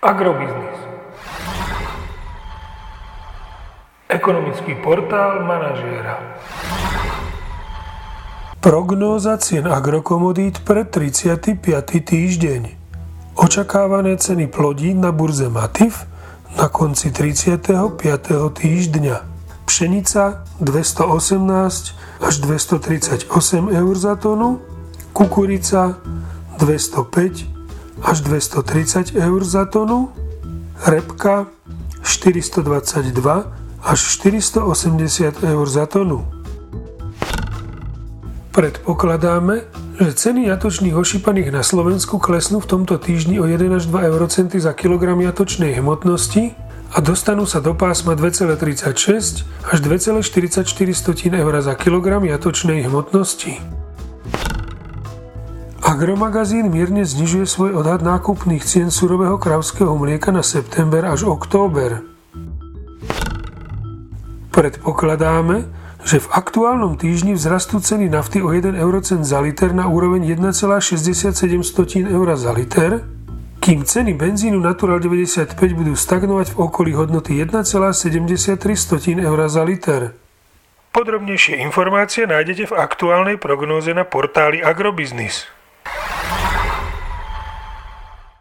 Agrobiznis. Ekonomický portál manažéra. Prognóza cien agrokomodít pre 35. týždeň. Očakávané ceny plodín na burze Matif na konci 35. týždňa. Pšenica 218 až 238 eur za tonu, kukurica 205 až 230 eur za tonu, repka 422 až 480 eur za tonu. Predpokladáme, že ceny jatočných ošípaných na Slovensku klesnú v tomto týždni o 1 až 2 eurocenty za kilogram jatočnej hmotnosti a dostanú sa do pásma 2,36 až 2,44 eur za kilogram jatočnej hmotnosti. Agromagazín mierne znižuje svoj odhad nákupných cien surového kravského mlieka na september až október. Predpokladáme, že v aktuálnom týždni vzrastú ceny nafty o 1 eurocent za liter na úroveň 1,67 eur za liter, kým ceny benzínu Natural 95 budú stagnovať v okolí hodnoty 1,73 eur za liter. Podrobnejšie informácie nájdete v aktuálnej prognóze na portáli Agrobiznis.